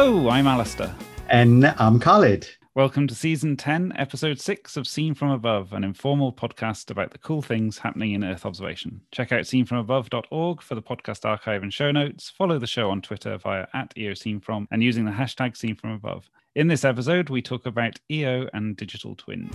Hello, I'm Alastair. And I'm Khalid. Welcome to season 10, episode 6 of Scene From Above, an informal podcast about the cool things happening in Earth observation. Check out scenefromabove.org for the podcast archive and show notes. Follow the show on Twitter via at EOSceneFrom and using the hashtag SceneFromAbove. In this episode, we talk about EO and digital twins.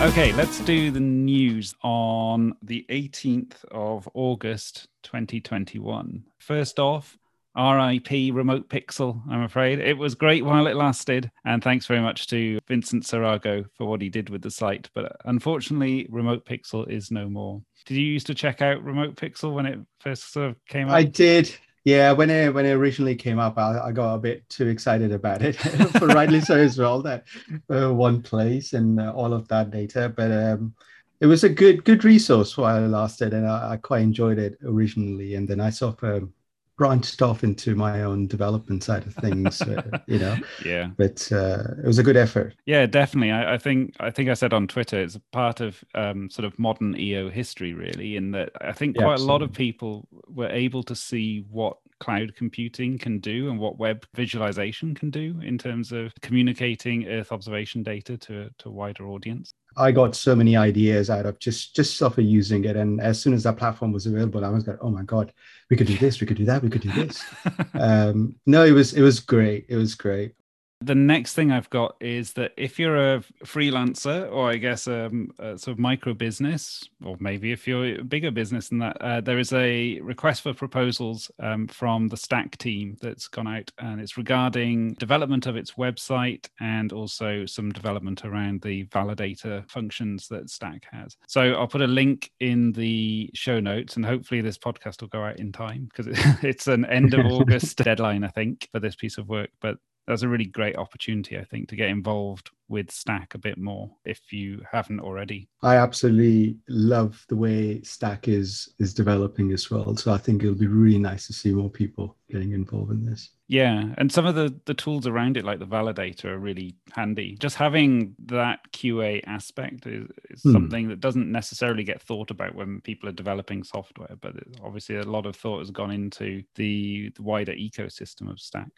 Okay, let's do the news on the 18th of August 2021. First off, RIP Remote Pixel, I'm afraid. It was great while it lasted. And thanks very much to Vincent Sarago for what he did with the site. But unfortunately, Remote Pixel is no more. Did you used to check out Remote Pixel when it first sort of came out? I did. Yeah, when it when it originally came up, I, I got a bit too excited about it, for rightly so as well. That uh, one place and uh, all of that data, but um, it was a good good resource while it lasted, and I, I quite enjoyed it originally. And then I sort of um, branched off into my own development side of things, uh, you know. Yeah. But uh, it was a good effort. Yeah, definitely. I, I, think I think I said on Twitter it's a part of um, sort of modern EO history, really, in that I think quite a lot of people were able to see what cloud computing can do and what web visualization can do in terms of communicating Earth observation data to, to a wider audience? I got so many ideas out of just just of using it, and as soon as that platform was available, I was like, "Oh my god, we could do this, we could do that, we could do this." um, no, it was it was great. It was great. The next thing I've got is that if you're a freelancer, or I guess um, a sort of micro business, or maybe if you're a bigger business than that, uh, there is a request for proposals um, from the STAC team that's gone out, and it's regarding development of its website and also some development around the validator functions that STAC has. So I'll put a link in the show notes, and hopefully this podcast will go out in time because it's an end of August deadline, I think, for this piece of work. But that's a really great opportunity, I think, to get involved with STAC a bit more if you haven't already. I absolutely love the way STAC is is developing as well. So I think it'll be really nice to see more people getting involved in this. Yeah, and some of the the tools around it, like the validator, are really handy. Just having that QA aspect is, is hmm. something that doesn't necessarily get thought about when people are developing software, but obviously a lot of thought has gone into the, the wider ecosystem of STAC.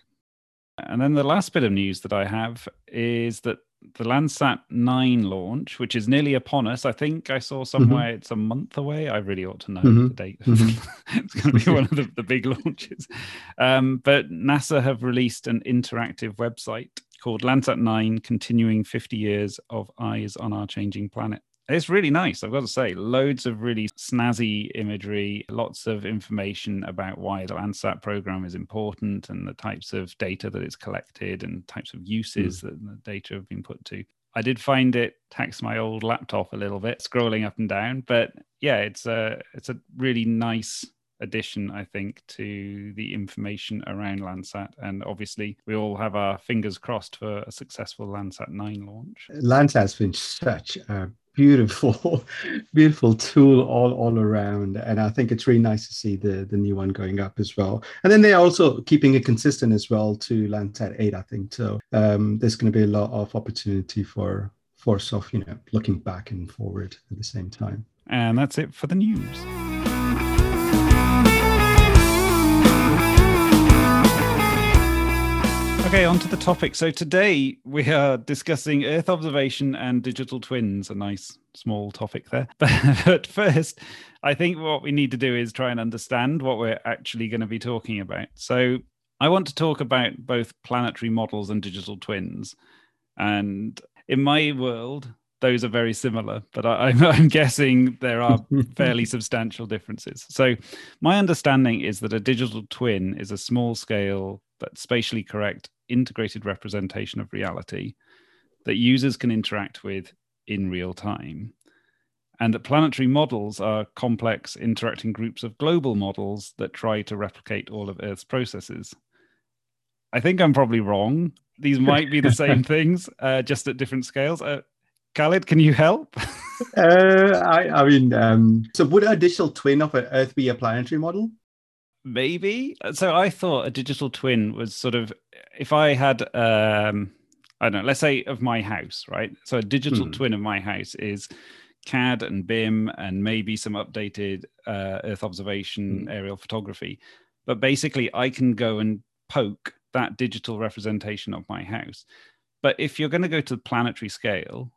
And then the last bit of news that I have is that the Landsat 9 launch, which is nearly upon us. I think I saw somewhere mm-hmm. it's a month away. I really ought to know mm-hmm. the date. Mm-hmm. it's going to be one of the, the big launches. Um, but NASA have released an interactive website called Landsat 9 Continuing 50 Years of Eyes on Our Changing Planet. It's really nice, I've got to say. Loads of really snazzy imagery, lots of information about why the Landsat program is important and the types of data that it's collected and types of uses mm. that the data have been put to. I did find it tax my old laptop a little bit, scrolling up and down, but yeah, it's a it's a really nice addition, I think, to the information around Landsat. And obviously, we all have our fingers crossed for a successful Landsat 9 launch. Landsat's been such a beautiful beautiful tool all all around. And i think it's really nice to see the the new one going up as well. And then they're also keeping it consistent as well to landsat 8 i think. So um, there's going to be a lot of opportunity for for soft you know looking back and forward at the same time. And that's it for the news Okay, on to the topic. So today we are discussing Earth observation and digital twins. A nice small topic there. But, first, I think what we need to do is try and understand what we're actually going to be talking about. So I want to talk about both planetary models and digital twins. And in my world, those are very similar, but I, am guessing there are fairly substantial differences. So, my understanding is that a digital twin is a small scale but spatially correct integrated representation of reality that users can interact with in real time. And that planetary models are complex interacting groups of global models that try to replicate all of Earth's processes. I think I'm probably wrong. These might be the same things, uh, just at different scales. Uh, Khalid, can you help? uh, I, I, mean, um, so would a digital twin of an Earth be a planetary model? Maybe. So I thought a digital twin was sort of if I had um I don't know, let's say of my house, right? So a digital hmm. twin of my house is CAD and BIM and maybe some updated uh, Earth observation mm. aerial photography. But basically, I can go and poke that digital representation of my house. But if you're going to go to the planetary scale,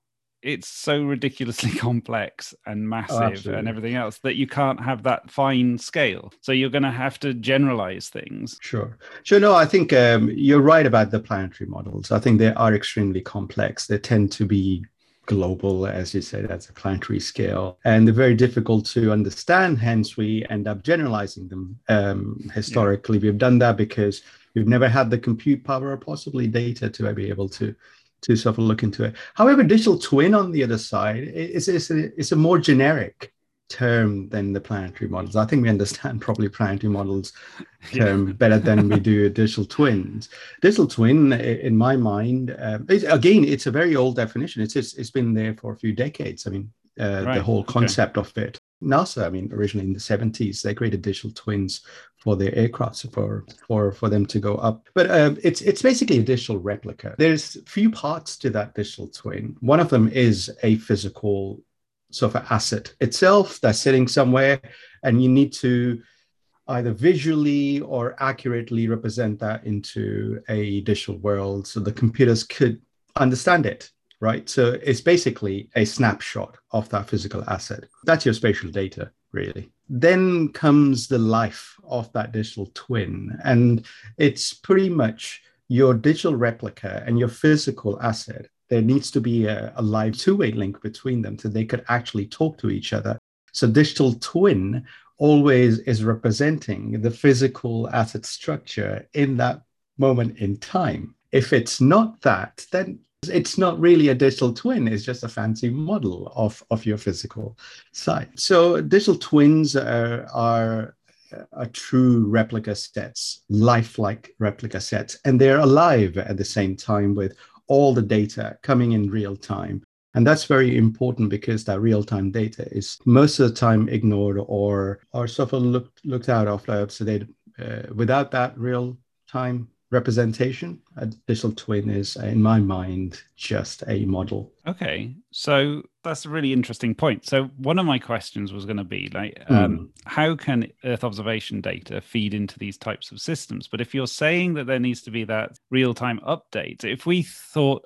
it's so ridiculously complex and massive oh, and everything else that you can't have that fine scale. So you're going to have to generalize things. Sure. Sure. No, I think um, you're right about the planetary models. I think they are extremely complex. They tend to be global, as you said, at a planetary scale. And they're very difficult to understand. Hence, we end up generalizing them. Um, historically, yeah. we've done that because we've never had the compute power or possibly data to be able to to sort of look into it. However, digital twin on the other side is, is, a, is a more generic term than the planetary models. I think we understand probably planetary models term yeah. better than we do digital twins. Digital twin, in my mind, uh, again, it's a very old definition. It's, it's, it's been there for a few decades. I mean, uh, right. the whole concept okay. of it. NASA, I mean, originally in the 70s, they created digital twins for their aircraft for for for them to go up. But um, it's it's basically a digital replica. There's few parts to that digital twin. One of them is a physical sort of asset itself that's sitting somewhere, and you need to either visually or accurately represent that into a digital world so the computers could understand it right? So it's basically a snapshot of that physical asset. That's your spatial data, really. Then comes the life of that digital twin. And it's pretty much your digital replica and your physical asset. There needs to be a, a live two way link between them so they could actually talk to each other. So, digital twin always is representing the physical asset structure in that moment in time. If it's not that, then it's not really a digital twin it's just a fancy model of, of your physical site so digital twins are, are, are true replica sets lifelike replica sets and they're alive at the same time with all the data coming in real time. And that's very important because that real-time data is most of the time ignored or or sort of looked looked out of so they uh, without that real-time representation. A digital twin is, in my mind, just a model. Okay, so that's a really interesting point. So one of my questions was going to be like, um, mm. how can Earth observation data feed into these types of systems? But if you're saying that there needs to be that real-time update, if we thought,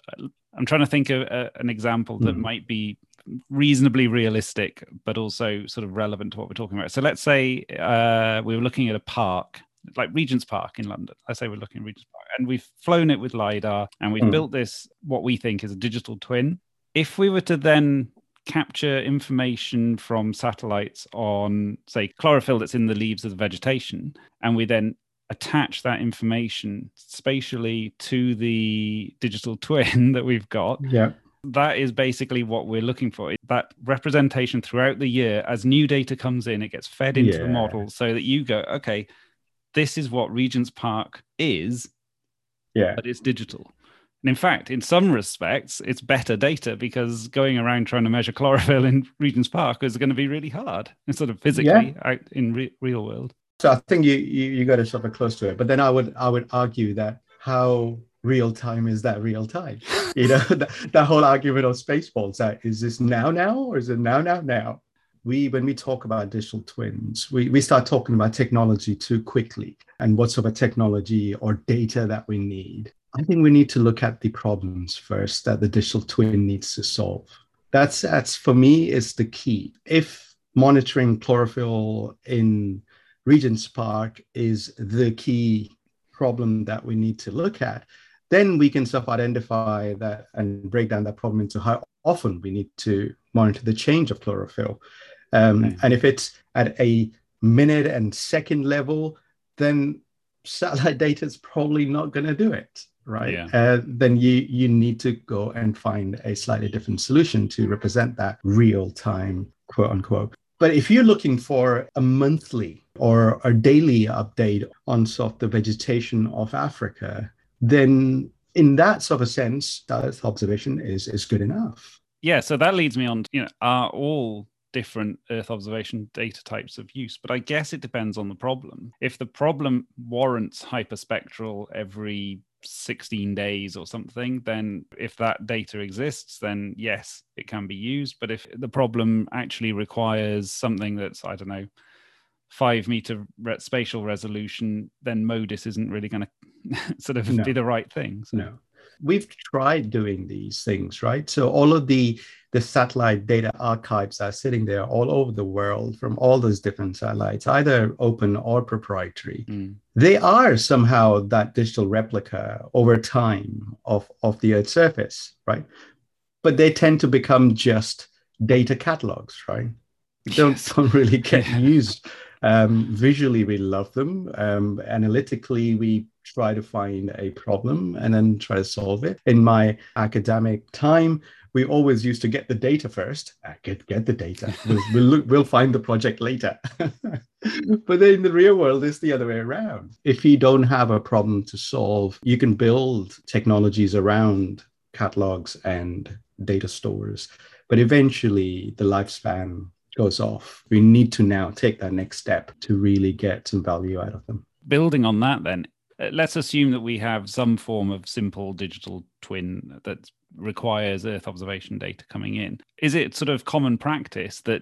I'm trying to think of a, an example that mm. might be reasonably realistic, but also sort of relevant to what we're talking about. So let's say uh, we were looking at a park like Regent's Park in London. I say we're looking at Regent's Park, and we've flown it with lidar, and we've mm. built this what we think is a digital twin. If we were to then capture information from satellites on, say, chlorophyll that's in the leaves of the vegetation, and we then attach that information spatially to the digital twin that we've got. Yeah. That is basically what we're looking for. That representation throughout the year, as new data comes in, it gets fed into yeah. the model so that you go, okay, this is what Regent's Park is, yeah, but it's digital. And in fact, in some respects, it's better data because going around trying to measure chlorophyll in Regent's Park is going to be really hard instead of physically yeah. out in re- real world. So I think you, you you got sort of close to it. But then I would I would argue that how real time is that real time? You know, that, that whole argument of spaceballs. That is this now now or is it now now now? We when we talk about digital twins we, we start talking about technology too quickly and what sort of technology or data that we need. I think we need to look at the problems first that the digital twin needs to solve. That's that's for me is the key. If monitoring chlorophyll in regent's park is the key problem that we need to look at then we can sort of identify that and break down that problem into how often we need to monitor the change of chlorophyll um, okay. And if it's at a minute and second level, then satellite data is probably not going to do it, right? Yeah. Uh, then you you need to go and find a slightly different solution to represent that real time, quote unquote. But if you're looking for a monthly or a daily update on sort of the vegetation of Africa, then in that sort of sense, that observation is is good enough. Yeah, so that leads me on. To, you know, are all different Earth observation data types of use, but I guess it depends on the problem. If the problem warrants hyperspectral every 16 days or something, then if that data exists, then yes, it can be used. But if the problem actually requires something that's, I don't know, five meter re- spatial resolution, then MODIS isn't really going to sort of no. be the right thing. So. No. We've tried doing these things, right? So all of the the satellite data archives are sitting there all over the world from all those different satellites, either open or proprietary. Mm. They are somehow that digital replica over time of, of the Earth's surface, right? But they tend to become just data catalogs, right? They don't, yes. don't really get used. Um, visually, we love them. Um, analytically, we try to find a problem and then try to solve it. In my academic time, we always used to get the data first. Uh, get get the data. We'll we'll, look, we'll find the project later. but then in the real world, it's the other way around. If you don't have a problem to solve, you can build technologies around catalogs and data stores. But eventually, the lifespan goes off. We need to now take that next step to really get some value out of them. Building on that, then, let's assume that we have some form of simple digital twin that requires Earth observation data coming in. Is it sort of common practice that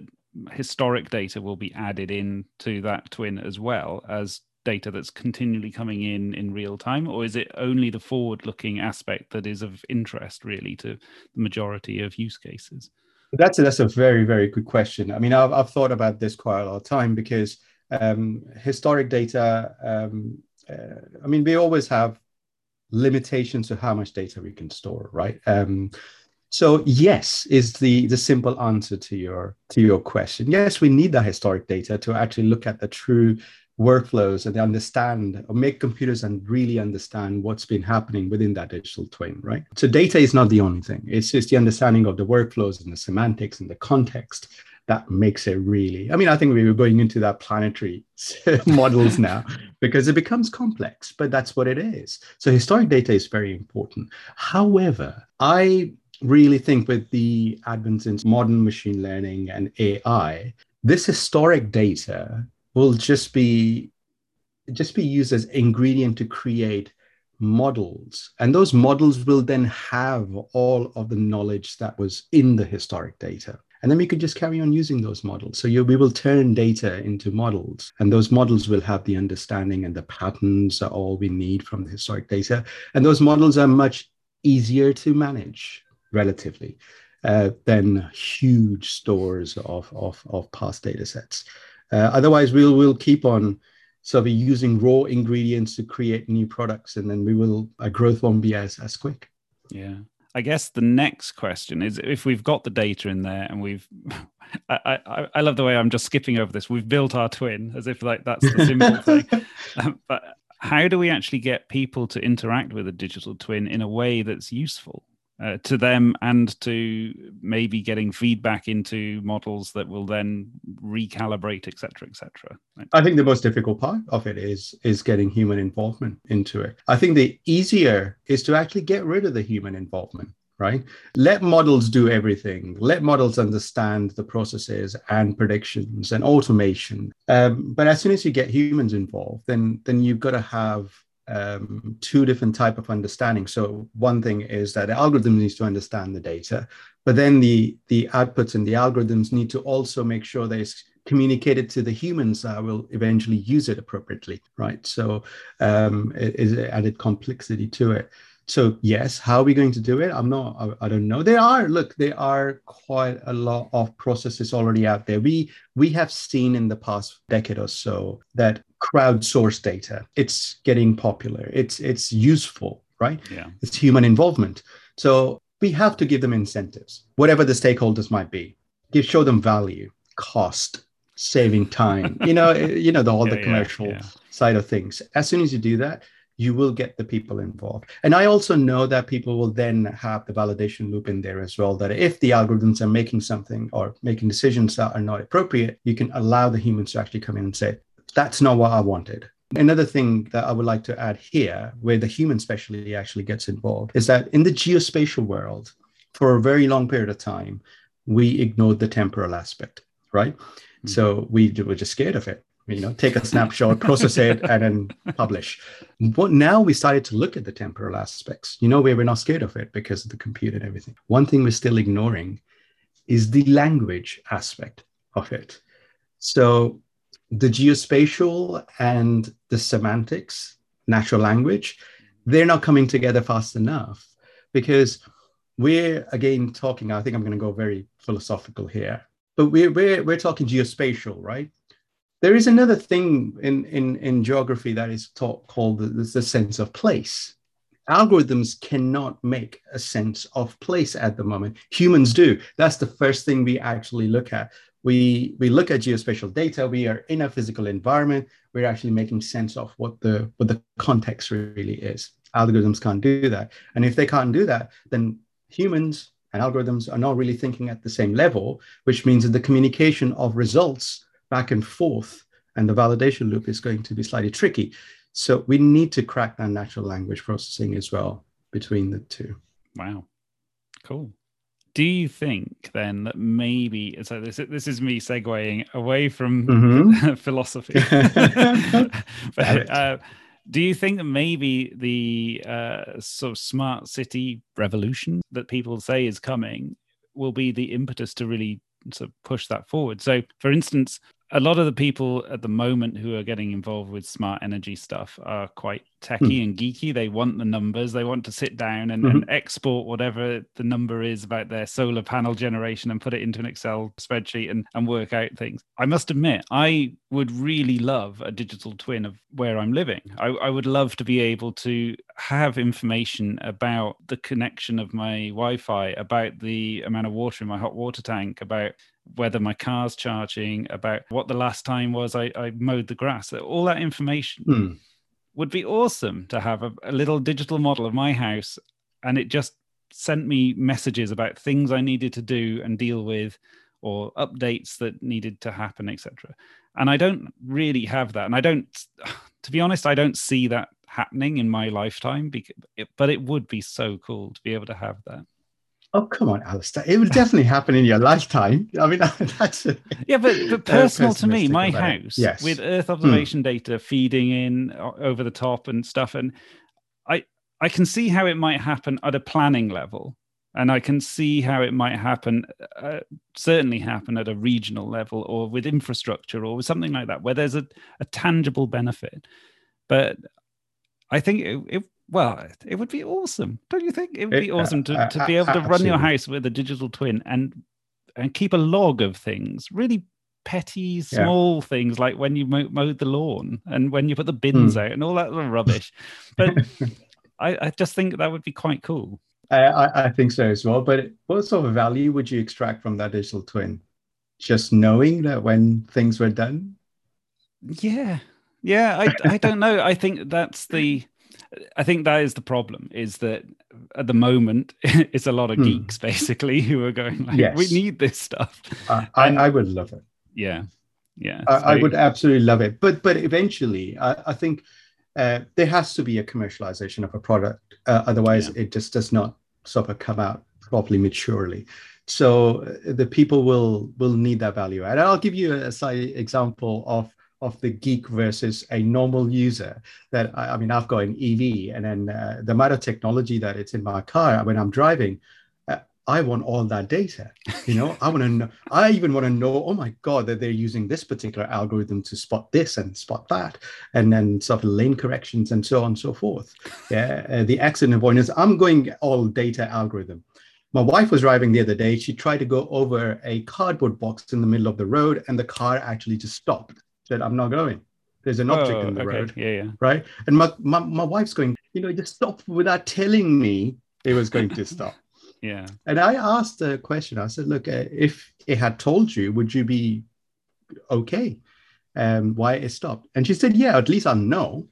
historic data will be added in to that twin as well as data that's continually coming in in real time? Or is it only the forward looking aspect that is of interest really to the majority of use cases? That's a, that's a very very good question. I mean i've, I've thought about this quite a lot of time because um, historic data um, uh, I mean, we always have limitations to how much data we can store, right? Um, so yes is the the simple answer to your to your question. Yes, we need that historic data to actually look at the true workflows and understand or make computers and really understand what's been happening within that digital twin, right? So data is not the only thing. It's just the understanding of the workflows and the semantics and the context that makes it really i mean i think we were going into that planetary models now because it becomes complex but that's what it is. So historic data is very important. However i really think with the advent in modern machine learning and ai this historic data will just be just be used as ingredient to create models. And those models will then have all of the knowledge that was in the historic data and then we could just carry on using those models. So you, we will turn data into models, and those models will have the understanding and the patterns are all we need from the historic data. And those models are much easier to manage relatively uh, than huge stores of, of, of past data sets. Uh, otherwise, we'll, we'll keep on sort of using raw ingredients to create new products, and then we will, our growth won't be as, as quick. Yeah. I guess the next question is if we've got the data in there and we've, I, I, I love the way I'm just skipping over this. We've built our twin as if like that's the simple thing. Um, but how do we actually get people to interact with a digital twin in a way that's useful? Uh, to them and to maybe getting feedback into models that will then recalibrate etc etc i think the most difficult part of it is is getting human involvement into it. I think the easier is to actually get rid of the human involvement right? Let models do everything. Let models understand the processes and predictions and automation. Um, but as soon as you get humans involved then then you've got to have um, two different type of understanding. So one thing is that the algorithm needs to understand the data, but then the the outputs and the algorithms need to also make sure they communicated to the humans that will eventually use it appropriately, right? So um, it is added complexity to it. So yes, how are we going to do it? I'm not. I, I, don't know. There are look. There are quite a lot of processes already out there. We we have seen in the past decade or so that crowdsourced data. It's getting popular. It's it's useful, right? Yeah. It's human involvement. So we have to give them incentives, whatever the stakeholders might be. Give show them value, cost, saving time. you know, you know the all yeah, the commercial yeah, yeah. side of things. As soon as you do that, you will get the people involved. And I also know that people will then have the validation loop in there as well. That if the algorithms are making something or making decisions that are not appropriate, you can allow the humans to actually come in and say, that's not what I wanted. Another thing that I would like to add here, where the human specialty actually gets involved, is that in the geospatial world, for a very long period of time, we ignored the temporal aspect, right? Mm-hmm. So we were just scared of it. you know, take a snapshot, process it, and then publish. But now we started to look at the temporal aspects. You know, where we're not scared of it because of the compute and everything. One thing we're still ignoring is the language aspect of it. So the geospatial and the semantics, natural language, they're not coming together fast enough because we're again talking. I think I'm going to go very philosophical here, but we're we're, we're talking geospatial, right? There is another thing in, in, in geography that is taught called the, the sense of place. Algorithms cannot make a sense of place at the moment. Humans do. That's the first thing we actually look at. We, we look at geospatial data. We are in a physical environment. We're actually making sense of what the, what the context really is. Algorithms can't do that. And if they can't do that, then humans and algorithms are not really thinking at the same level, which means that the communication of results back and forth, and the validation loop is going to be slightly tricky. So we need to crack that natural language processing as well between the two. Wow, cool. Do you think then that maybe so this this is me segueing away from mm-hmm. philosophy, but, uh, do you think that maybe the uh, sort of smart city revolution that people say is coming will be the impetus to really sort of push that forward? So, for instance, a lot of the people at the moment who are getting involved with smart energy stuff are quite techy mm. and geeky. They want the numbers. They want to sit down and, mm-hmm. and, export whatever the number is about their solar panel generation and put it into an Excel spreadsheet and, and work out things. I must admit, I would really love a digital twin of where I'm living. I, I would love to be able to have information about the connection of my Wi Fi, about the amount of water in my hot water tank, about whether my car's charging, about what the last time was I, I mowed the grass. All that information mm. would be awesome to have a, a little digital model of my house. And it just sent me messages about things I needed to do and deal with or updates that needed to happen, etc. And I don't really have that. And I don't, to be honest, I don't see that happening in my lifetime, because, but it would be so cool to be able to have that. Oh come on, Alastair! It will definitely happen in your lifetime. I mean, that's a, yeah, but, but personal to me, my house yes. with Earth hmm. observation mm. data feeding in over the top and stuff, and I I can see how it might happen at a planning level, and I can see how it might happen, uh, certainly happen at a regional level or with infrastructure or with something like that, where there's a, a tangible benefit. But I think it, it well, it would be awesome, don't you think? It would be it, awesome to, uh, to be able to run your house with a digital twin and and keep a log of things, really petty, small yeah. things like when you mowed the lawn and when you put the bins mm. out and all that rubbish. But I, I, just think that would be quite cool. I, I think so as well. But what sort of value would you extract from that digital twin? Just knowing that when things were done? Yeah. Yeah, I, I don't know. I think that's the I think that is the problem is that at the moment it's a lot of hmm. geeks basically who are going like yes. we need this stuff. Uh, I, I would love it. Yeah, yeah. I, so, I would absolutely love it. But but eventually, I, I think uh, there has to be a commercialization of a product. Uh, otherwise, yeah. it just does not sort of come out properly maturely. So uh, the people will will need that value. And I'll give you a side example of of the geek versus a normal user that I, I mean i've got an ev and then uh, the amount of technology that it's in my car when i'm driving uh, i want all that data you know? I want to know i even want to know oh my god that they're using this particular algorithm to spot this and spot that and then sort of lane corrections and so on and so forth. Yeah uh, the accident avoidance i'm going all data algorithm. My wife was driving the other day. She tried to go over a cardboard box in the middle of the road, and the car actually just stopped said, I'm not going. There's an object oh, in the okay. road. Yeah, yeah. Right. And my, my, my wife's going, you know, just stop without telling me it was going to stop. yeah. And I asked a question. I said, look, uh, if it had told you, would you be okay? Um, why it stopped? And she said, yeah, at least I'll know.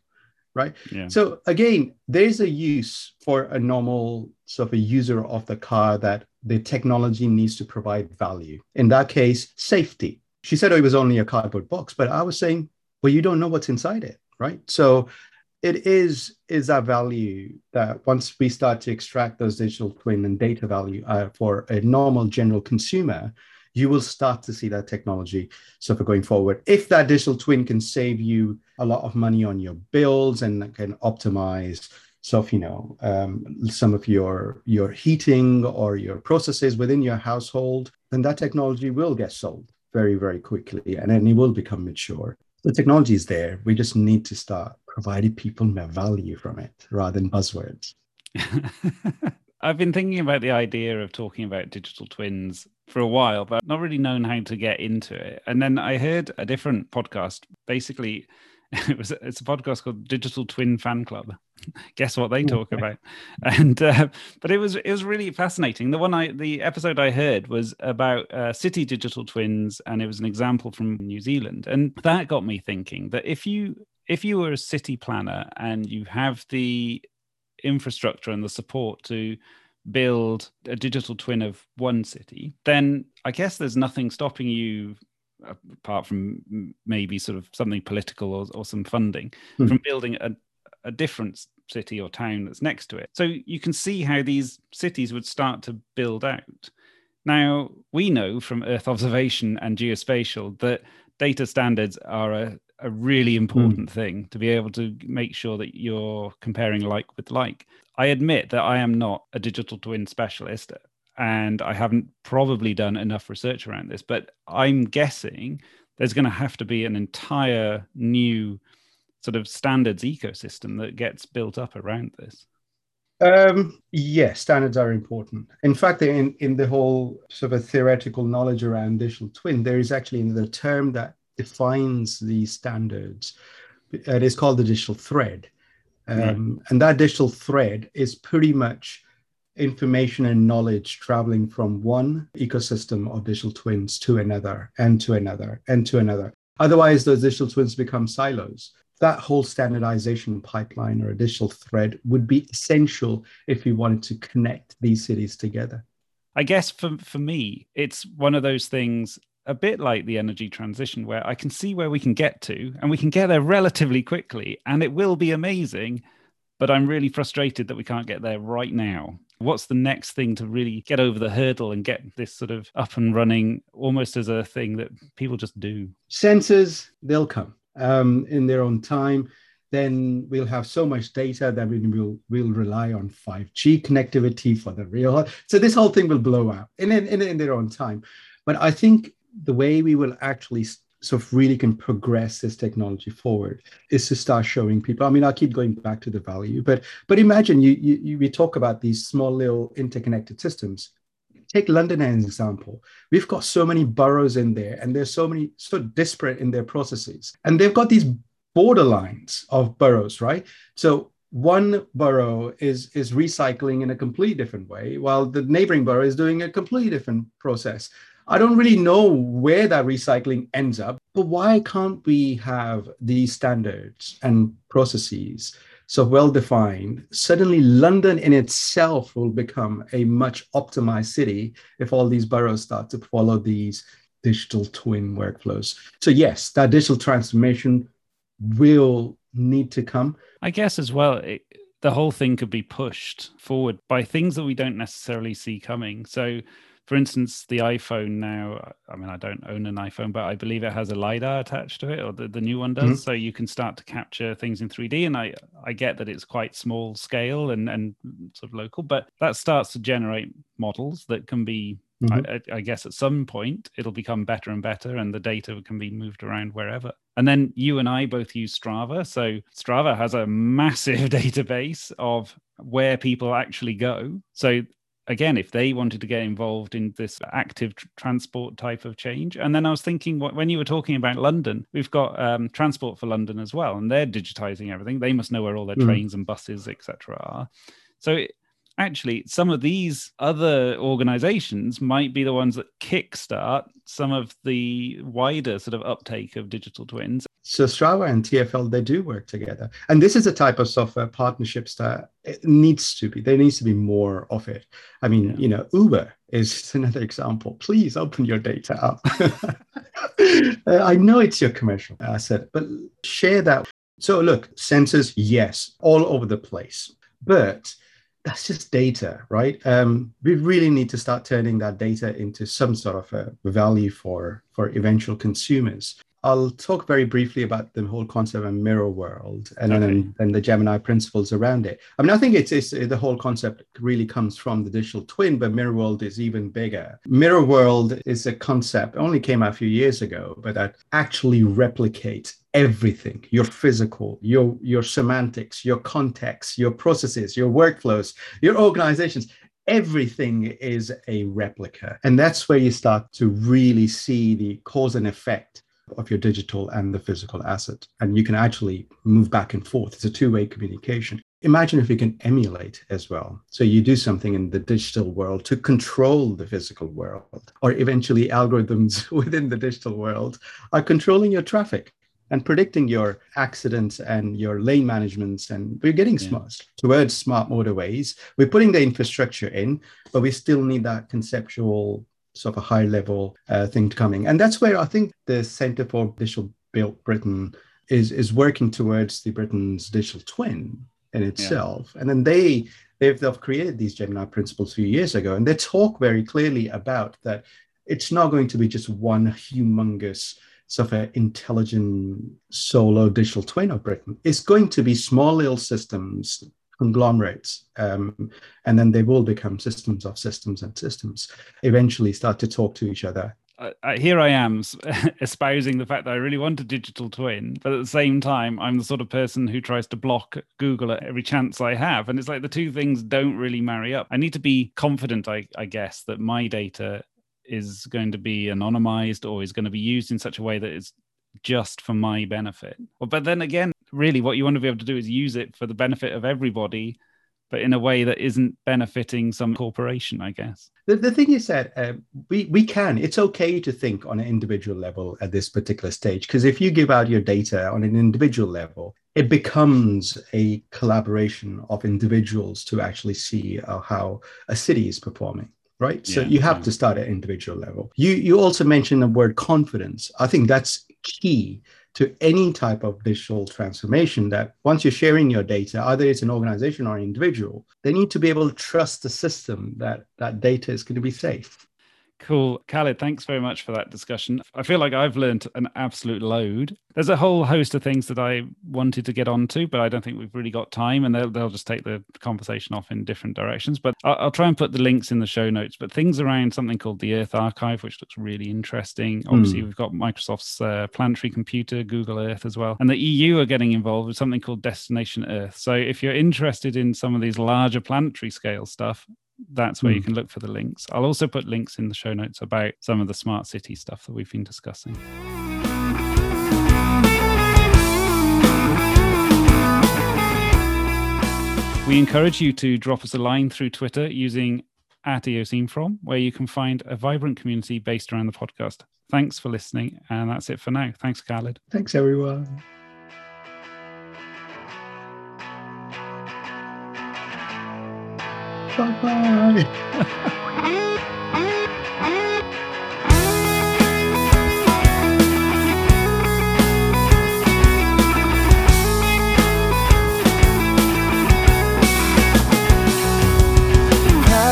Right. Yeah. So again, there's a use for a normal sort of a user of the car that the technology needs to provide value. In that case, safety she said, oh, it was only a cardboard box. But I was saying, well, you don't know what's inside it, right? So it is is that value that once we start to extract those digital twin and data value uh, for a normal general consumer, you will start to see that technology of going forward. If that digital twin can save you a lot of money on your bills and can optimize so if you know um, some of your your heating or your processes within your household, then that technology will get sold very very quickly, and then it will become mature. The technology is there. We just need to start providing people more value from it rather than buzzwords. I've been thinking about the idea of talking about digital twins for a while, but I've not really known how to get into it. And then I heard a different podcast. Basically, it was it's a podcast called Digital Twin Fan Club, guess what they talk about. And uh, but it was it was really fascinating. The one i the episode i heard was about uh, city digital twins and it was an example from new zealand. And that got me thinking that if you if you were a city planner and you have the infrastructure and the support to build a digital twin of one city then i guess there's nothing stopping you apart from maybe sort of something political or, or some funding hmm. from building a, a different city or town that's next to it. So you can see how these cities would start to build out. Now, we know from Earth observation and geospatial that data standards are a, a really important mm. thing to be able to make sure that you're comparing like with like. I admit that I am not a digital twin specialist and I haven't probably done enough research around this, but I'm guessing there's going to have to be an entire new sort of standards ecosystem that gets built up around this? Um, yes, standards are important. In fact, in, in the whole sort of theoretical knowledge around digital twin, there is actually the term that defines these standards. It is called the digital thread. Um. And that digital thread is pretty much information and knowledge traveling from one ecosystem of digital twins to another and to another and to another. Otherwise, those digital twins become silos that whole standardization pipeline or additional thread would be essential if we wanted to connect these cities together. I guess for, for me, it's one of those things a bit like the energy transition where I can see where we can get to and we can get there relatively quickly and it will be amazing. But I'm really frustrated that we can't get there right now. What's the next thing to really get over the hurdle and get this sort of up and running almost as a thing that people just do? Sensors, they'll come um, in their own time, then we'll have so much data that we will we'll rely on 5G connectivity for the real. So this whole thing will blow out in, in, in their own time. But I think the way we will actually sort of really can progress this technology forward is to start showing people. I mean, I'll keep going back to the value, but but imagine you, you, you we talk about these small little interconnected systems take London as an example. We've got so many boroughs in there, and there's so many so disparate in their processes, and they've got these borderlines of boroughs, right? So one borough is is recycling in a completely different way, while the neighboring borough is doing a completely different process. I don't really know where that recycling ends up, but why can't we have these standards and processes so well defined, suddenly London in itself will become a much optimized city if all these boroughs start to follow these digital twin workflows. So, yes, that digital transformation will need to come. I guess as well, it, the whole thing could be pushed forward by things that we don't necessarily see coming. So, for instance, the iPhone now, I mean, I don't own an iPhone, but I believe it has a LiDAR attached to it, or the, the new one does. Mm-hmm. So you can start to capture things in 3D. And I, I get that it's quite small scale and, and sort of local, but that starts to generate models that can be, mm-hmm. I, I guess, at some point, it'll become better and better, and the data can be moved around wherever. And then you and I both use Strava. So Strava has a massive database of where people actually go. So again, if they wanted to get involved in this active tr- transport type of change. And then I was thinking, when you were talking about London, we've got um, Transport for London as well, and they're digitizing everything. They must know where all their mm. trains and buses, etc., are. So it, actually some of these other organizations might be the ones that kickstart some of the wider sort of uptake of digital twins. So strava and tfl they do work together. And this is a type of software partnerships that it needs to be. There needs to be more of it. I mean yeah. you know uber is another example. Please open your data up. Uh, i know it's your commercial asset but share that. So look sensors yes all over the place. But that's just data, right? Um, we really need to start turning that data into some sort of a value for for eventual consumers. I'll talk very briefly about the whole concept of mirror world and okay. then and the Gemini principles around it. I mean, I think it's, it's the whole concept really comes from the digital twin, but mirror world is even bigger. Mirror world is a concept only came out a few years ago, but that actually replicates everything your physical your your semantics your context your processes your workflows your organizations everything is a replica and that's where you start to really see the cause and effect of your digital and the physical asset. And you can actually move back and forth. It's a two way communication. Imagine if you can emulate as well. So you do something in the digital world to control the physical world, or eventually algorithms within the digital world are controlling your traffic and predicting your accidents and your lane managements. And we're getting yeah. smart towards smart motorways. We're putting the infrastructure in, but we still need that conceptual sort of a high level uh, thing coming. And that's where I think the Centre for Digital Built Britain is is working towards the Britain's digital twin in itself. Yeah. And then they they've, they've created these Gemini principles a few years ago, and they talk very clearly about that it's not going to be just one humongous sort of intelligent solo digital twin of Britain. It's going to be small little systems conglomerates um, and then they will become systems of systems and systems eventually start to talk to each other here I am espousing the fact that I really want a digital twin, but at the same time, I'm the sort of person who tries to block Google at every chance I have. And it's like the two things don't really marry up. I need to be confident, I, I guess, that my data is going to be anonymized or is going to be used in such a way that it's just for my benefit. But then again, really what you want to be able to do is use it for the benefit of everybody but in a way that isn't benefiting some corporation, I guess. The, the thing is that uh, we, we can, it's okay to think on an individual level at this particular stage, because if you give out your data on an individual level, it becomes a collaboration of individuals to actually see uh, how a city is performing right so yeah, you have yeah. to mm. start at individual level you you also mentioned the word confidence i think that's key to any type of digital transformation that once you're sharing your data, either it's an organization or an individual, they need to be able to trust the system that that data is going to be safe. Cool. Khalid, thanks very much for that discussion. I feel like I've learned an absolute load. There's a whole host of things that I wanted to get onto, but I don't think we've really got time and they'll, they'll just take the conversation off in different directions. But I'll, I'll, try and put the links in the show notes. But things around something called the Earth Archive, which looks really interesting. Obviously, mm. we've got Microsoft's uh, planetary computer, Google Earth as well. And the EU are getting involved with something called Destination Earth. So if you're interested in some of these larger planetary scale stuff, that's where mm. you hmm. can look for the links. I'll also put links in the show notes about some of the smart city stuff that we've been discussing. We encourage you to drop us a line through Twitter using at EOScene where you can find a vibrant community based around the podcast. Thanks for listening, and that's it for now. Thanks, Khalid. Thanks, everyone. Bye.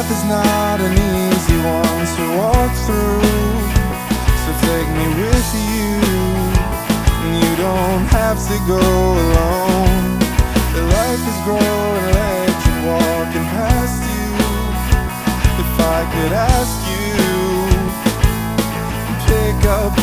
is not an easy one to walk through. So take me with you. You don't have to go alone. The life is growing could ask you Pick up